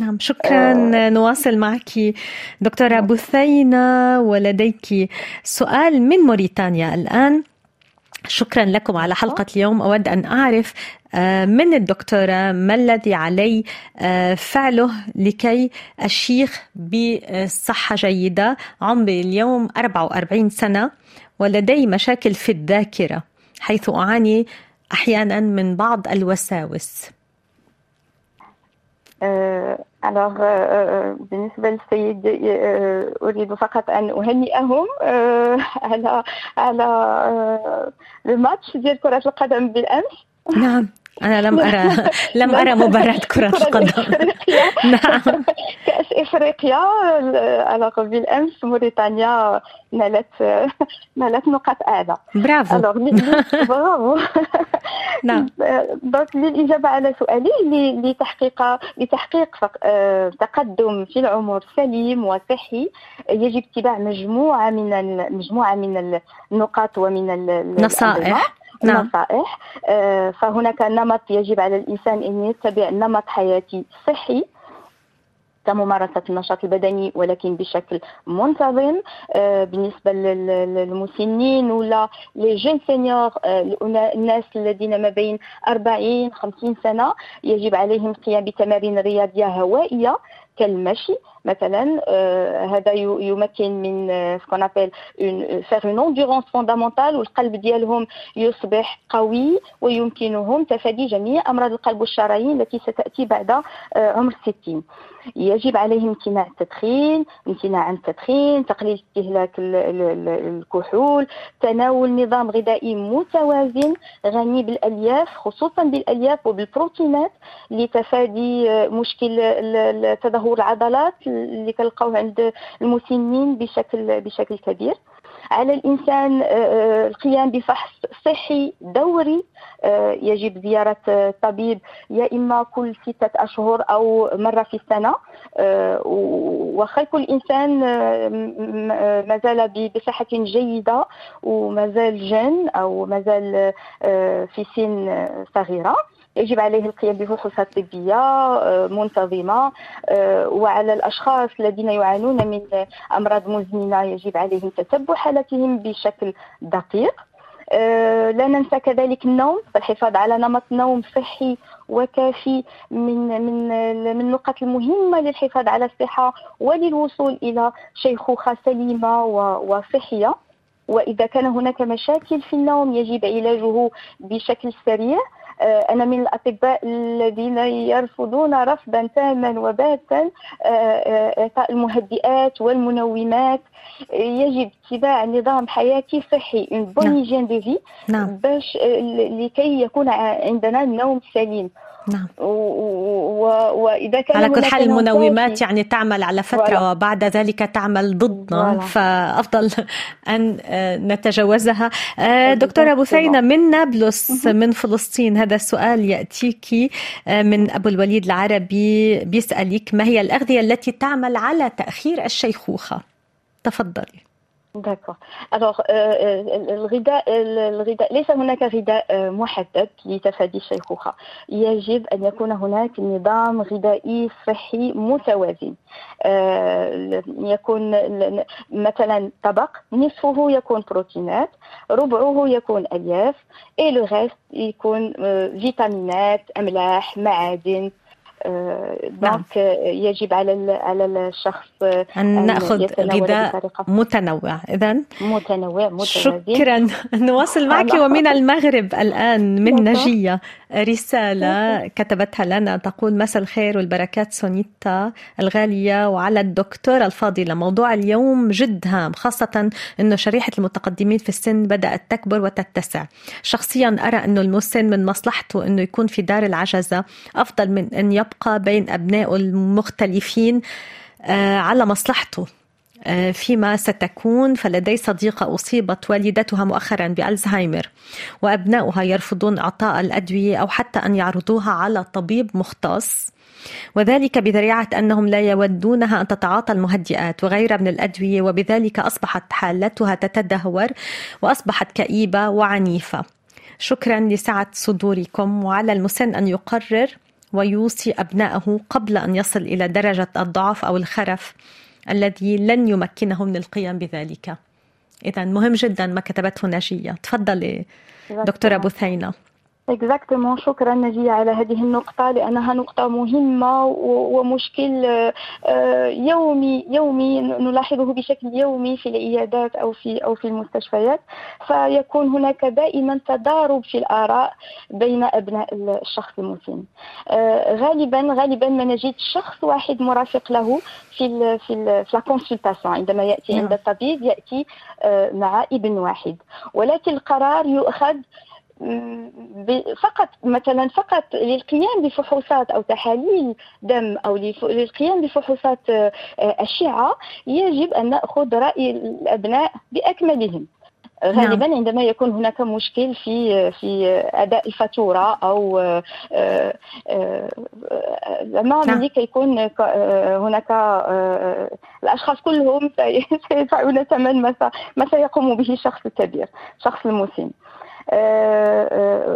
نعم شكرا. نواصل معك دكتورة بثينة ولديك سؤال من موريتانيا الآن. شكرا لكم على حلقة اليوم. أود أن أعرف آه، من الدكتورة ما الذي علي آه، فعله لكي أشيخ بصحة جيدة عمري اليوم 44 سنة ولدي مشاكل في الذاكرة حيث أعاني أحيانا من بعض الوساوس. آه، alors آه، بالنسبة للسيد آه، أريد فقط أن أهنئهم آه، على على آه، الماتش ديال كرة القدم بالأمس. نعم. أنا لم أرى لم أرى مباراة كرة القدم. نعم. كأس إفريقيا alors بالأمس موريتانيا نالت نالت نقاط أعلى. برافو. برافو. نعم دونك للإجابة على سؤالي لتحقيق لتحقيق آه، تقدم في العمر سليم وصحي يجب اتباع مجموعة من مجموعة من النقاط ومن ال- ال- نصائح. الأنظمة. نعم. آه، فهناك نمط يجب على الإنسان أن يتبع نمط حياتي صحي كممارسة النشاط البدني ولكن بشكل منتظم آه، بالنسبة لل- لل- للمسنين ولا les seniors آه، الناس الذين ما بين 40 50 سنة يجب عليهم القيام بتمارين رياضية هوائية. كالمشي مثلا آه، هذا يمكن من ce qu'on appelle faire une endurance fondamentale والقلب ديالهم يصبح قوي ويمكنهم تفادي جميع أمراض القلب والشرايين التي ستأتي بعد آه، عمر الستين يجب عليهم امتناع التدخين امتناع عن التدخين تقليل استهلاك ال- ال- ال- الكحول تناول نظام غذائي متوازن غني بالألياف خصوصا بالألياف وبالبروتينات لتفادي آه، مشكل ال- تدهور العضلات اللي كنلقاوه عند المسنين بشكل بشكل كبير. على الإنسان آه، آه، القيام بفحص صحي دوري آه، يجب زيارة الطبيب يا إما كل ستة أشهر أو مرة في السنة. وخا يكون الإنسان م- م- ما زال ب- بصحة جيدة وما زال جن أو ما زال آه، في سن صغيرة. يجب عليه القيام بفحوصات طبية آه، منتظمة آه، وعلى الأشخاص الذين يعانون من أمراض مزمنة يجب عليهم تتبع حالتهم بشكل دقيق. آه، لا ننسى كذلك النوم فالحفاظ على نمط نوم صحي وكافي من من من النقط المهمة للحفاظ على الصحة وللوصول إلى شيخوخة سليمة وصحية. وإذا كان هناك مشاكل في النوم يجب علاجه بشكل سريع. أنا من الأطباء الذين يرفضون رفضا تاما وباتا آه، آه، إعطاء المهدئات والمنومات. آه، يجب اتباع نظام حياتي صحي hygiène de vie نعم. باش آه، لكي يكون عندنا النوم سليم. نعم و- و- و- وإذا كان على كل حال نوم المنومات يعني تعمل على فترة voilà. وبعد ذلك تعمل ضدنا voilà. فأفضل أن آه، نتجاوزها آه، دكتورة Exactement. بثينة من نابلس من فلسطين هذا السؤال يأتيك آه، من أبو الوليد العربي بيسألك ما هي الأغذية التي تعمل على تأخير الشيخوخة تفضلي D'accord alors الغذاء الغذاء ليس هناك غذاء آه، محدد لتفادي الشيخوخه يجب أن يكون هناك نظام غذائي صحي متوازن آه، يكون مثلا طبق نصفه يكون بروتينات ربعه يكون ألياف اي لو يكون آه، فيتامينات أملاح معادن. donc آه، يجب على على الشخص نأخذ يتناول غذاء متنوع إذا متنوع متوازن شكرا. نواصل معك. ومن المغرب الآن من دكتور. نجية رسالة كتبتها لنا تقول مساء الخير والبركات سونيتا الغالية. وعلى الدكتورة الفاضلة موضوع اليوم جد هام خاصة أنه شريحة المتقدمين في السن بدأت تكبر وتتسع. شخصيا أرى أنه المسن من مصلحته أنه يكون في دار العجزة. أفضل من أن يبقى بين أبنائه المختلفين آه، على مصلحته. آه، فيما ستكون فلدي صديقة أصيبت والدتها مؤخرا بألزهايمر وأبناؤها يرفضون إعطاء الأدوية أو حتى أن يعرضوها على طبيب مختص. وذلك بذريعة أنهم لا يودونها أن تتعاطى المهدئات وغيرها من الأدوية وبذلك أصبحت حالتها تتدهور وأصبحت كئيبة وعنيفة. شكرا لسعة صدوركم وعلى المسن أن يقرر ويوصي أبنائه قبل أن يصل إلى درجة الضعف أو الخرف الذي لن يمكنه من القيام بذلك. إذا مهم جدا ما كتبته نجية تفضلي دكتورة بثينة اكزاكتومون شكرا نجية على هذه النقطة لأنها نقطة مهمة ومشكل يومي يومي نلاحظه بشكل يومي في العيادات أو في أو في المستشفيات فيكون هناك دائما تضارب في الآراء بين أبناء الشخص المسن غالبا غالبا ما نجد شخص واحد مرافق له في ال في ال في الكونسلتاسيون عندما يأتي. عند الطبيب يأتي مع ابن واحد ولكن القرار يؤخذ فقط مثلا فقط للقيام بفحوصات أو تحاليل دم أو للقيام بفحوصات آه، أشعة يجب أن نأخذ رأي الأبناء بأكملهم. غالبا عندما يكون هناك مشكل في في أداء الفاتورة أو آه، آه، لما نعم. كيكون ك- آه، هناك الأشخاص كلهم سي- سيدفعون ثمن ما ما سيقوم به الشخص الكبير الشخص المسن.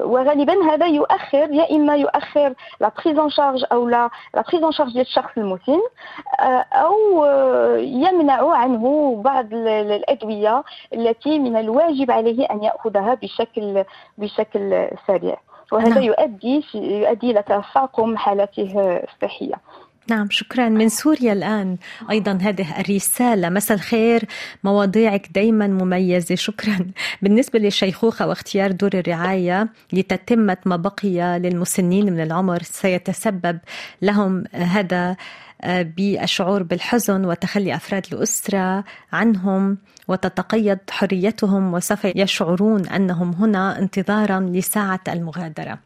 وغالبا هذا يؤخر يا إما يؤخر la prise en charge أو la la prise en charge ديال الشخص المسن آه، أو آه، يمنع عنه بعض ال- ال- الأدوية التي من الواجب عليه أن يأخذها بشكل بشكل سريع وهذا نعم. يؤدي يؤدي إلى تفاقم حالته الصحية نعم شكرا. من سوريا الآن أيضا هذه الرسالة. مساء الخير. مواضيعك دايما مميزة. شكرا. بالنسبة للشيخوخة واختيار دور الرعاية لتتمة ما بقي للمسنين من العمر سيتسبب لهم هذا بالشعور بالحزن وتخلي أفراد الأسرة عنهم وتتقيد حريتهم وسوف يشعرون أنهم هنا انتظارا لساعة المغادرة.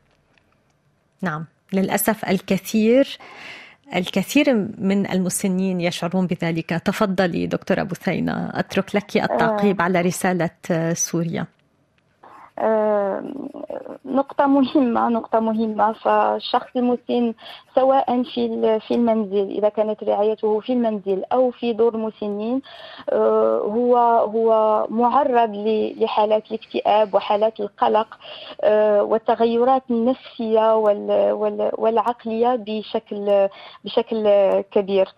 نعم. للأسف الكثير الكثير من المسنين يشعرون بذلك. تفضلي دكتورة بثينة أترك لك التعقيب على رسالة سوريا. آه، نقطة مهمة نقطة مهمة. فالشخص المسن سواء في في المنزل إذا كانت رعايته في المنزل أو في دور المسنين آه، هو هو معرض لحالات الاكتئاب وحالات القلق آه، والتغيرات النفسية والعقلية بشكل بشكل كبير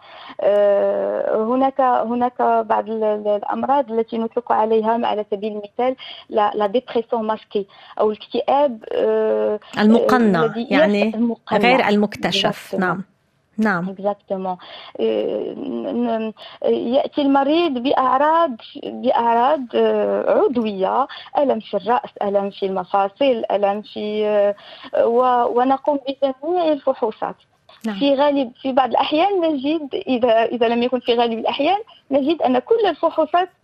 هناك هناك بعض الأمراض التي نطلق عليها على سبيل المثال La dépression masquée أو الاكتئاب آه، المقنع آه، يعني المقنع. غير المكتشف نعم. نعم. Exactement. آه، يأتي المريض بأعراض بأعراض عضوية. ألم في الرأس ألم في المفاصل ألم في ونقوم بجميع الفحوصات. نعم. في غالب في بعض الأحيان نجد إذا إذا لم يكن في غالب الأحيان نجد أن كل الفحوصات آه، آه،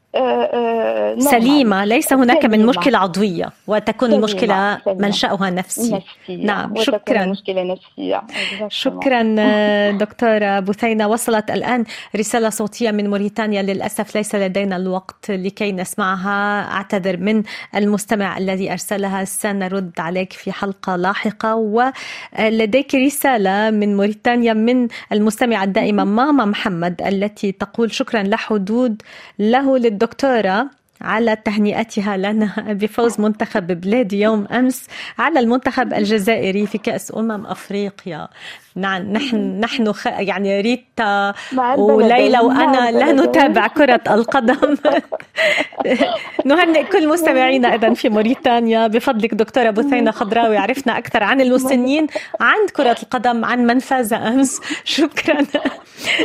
سليمة ليس هناك سليمة. من مشكلة عضوية وتكون سليمة. المشكلة سليمة. منشأها نفسي. نفسية. نعم شكرا. مشكلة نفسية. شكرا آه، دكتورة بثينة وصلت الآن رسالة صوتية من موريتانيا. للأسف ليس لدينا الوقت لكي نسمعها. أعتذر من المستمع الذي أرسلها. سنرد عليك في حلقة لاحقة. ولديك رسالة من موريتانيا من المستمعة الدائمة ماما محمد التي تقول شكرا لحدود له للدكتور الدكتورة على تهنئتها لنا بفوز منتخب بلادي يوم أمس على المنتخب الجزائري في كأس أمم أفريقيا. نحن نحن خ... يعني ريتا وليلى وأنا لا نتابع كرة القدم. نهنئ كل مستمعينا اذا في موريتانيا. بفضلك دكتورة بثينة خضراوي عرفنا أكثر عن المسنين عن كرة القدم عن من فاز أمس. شكرا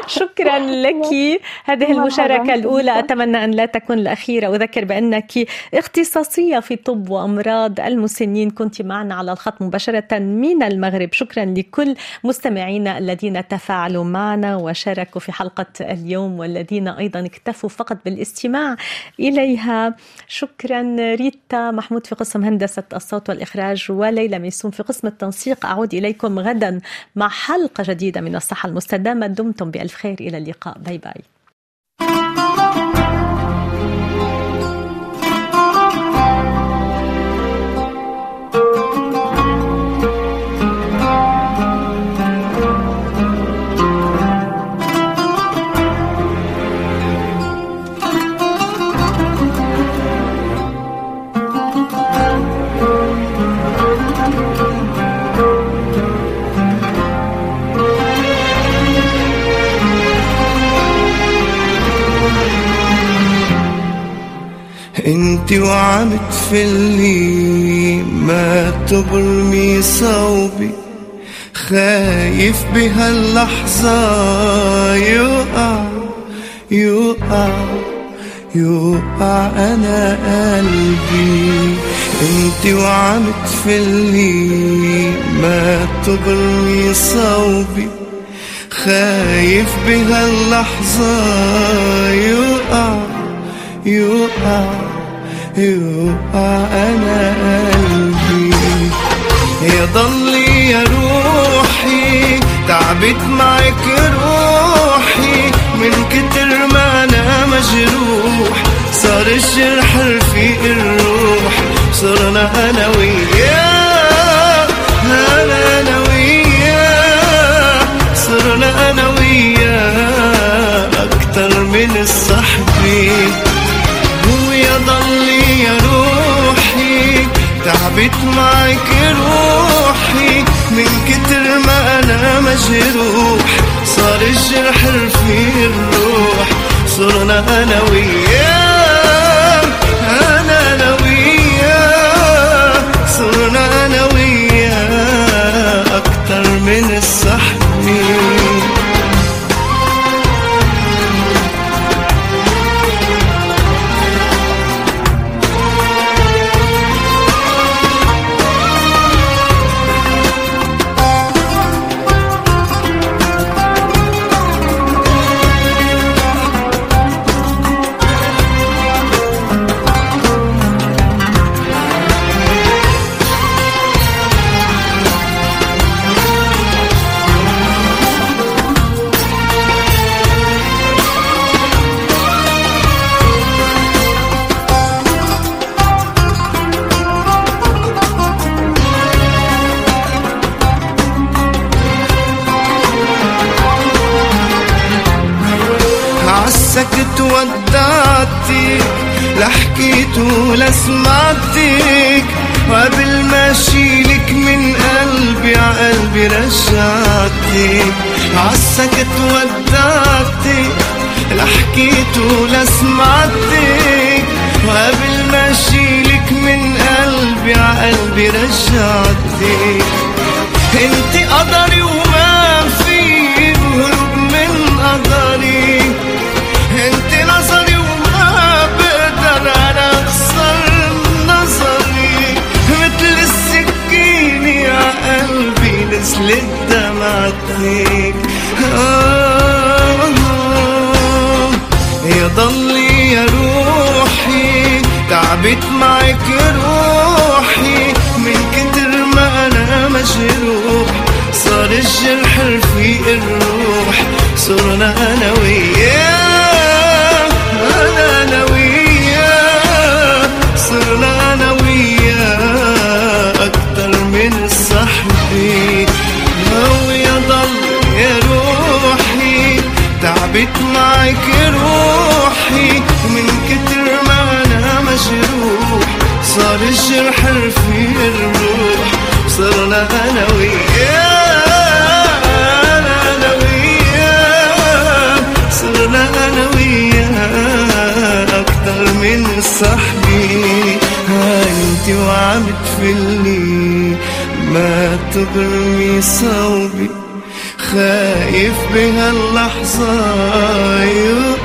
شكرا لك. هذه المشاركة الأولى. أتمنى أن لا تكون الأخيرة. أذكر بأنك اختصاصية في طب وأمراض المسنين كنت معنا على الخط مباشرة من المغرب. شكرا لكل مستمعين. مستمعينا الذين تفاعلوا معنا وشاركوا في حلقة اليوم والذين أيضا اكتفوا فقط بالاستماع إليها. شكرا ريتا محمود في قسم هندسة الصوت والإخراج وليلى ميسون في قسم التنسيق. أعود إليكم غدا مع حلقة جديدة من الصحة المستدامة. دمتم بألف خير. إلى اللقاء. باي باي. انت وعم تفلي ما تبرمي صوبي. خايف بهاللحظة. يوقع يوقع يوقع أنا قلبي. أنت وعم تفلي ما تبرمي صوبي. خايف بهاللحظة. يوقع يوقع يوقع أنا قلبي. يا ضلي يا روحي تعبت معك روحي. من كتر ما أنا مجروح صار الجرح رفيق الروح. صرنا أنا صرنا رجعتك عالسكت ودعتك لا حكيت ولا سمعتك وقبل ما أشيلك من قلبي عقلبي رجعتك انت قدري وما في هروب من قدري. قلبي نزلت دمعتك آه يا ضلي يا روحي. تعبت معك روحي. من كتر ما أنا مجروح. صار الجرح رفيق الروح. صرنا أنا وياه معك روحي ومن كتر ما أنا مجروح صار الجرح رفيق الروح صرنا أنا أكتر من صاحبي. أنت وعم تفلني ما تبرمي صوبي. خايف بهاللحظة يقع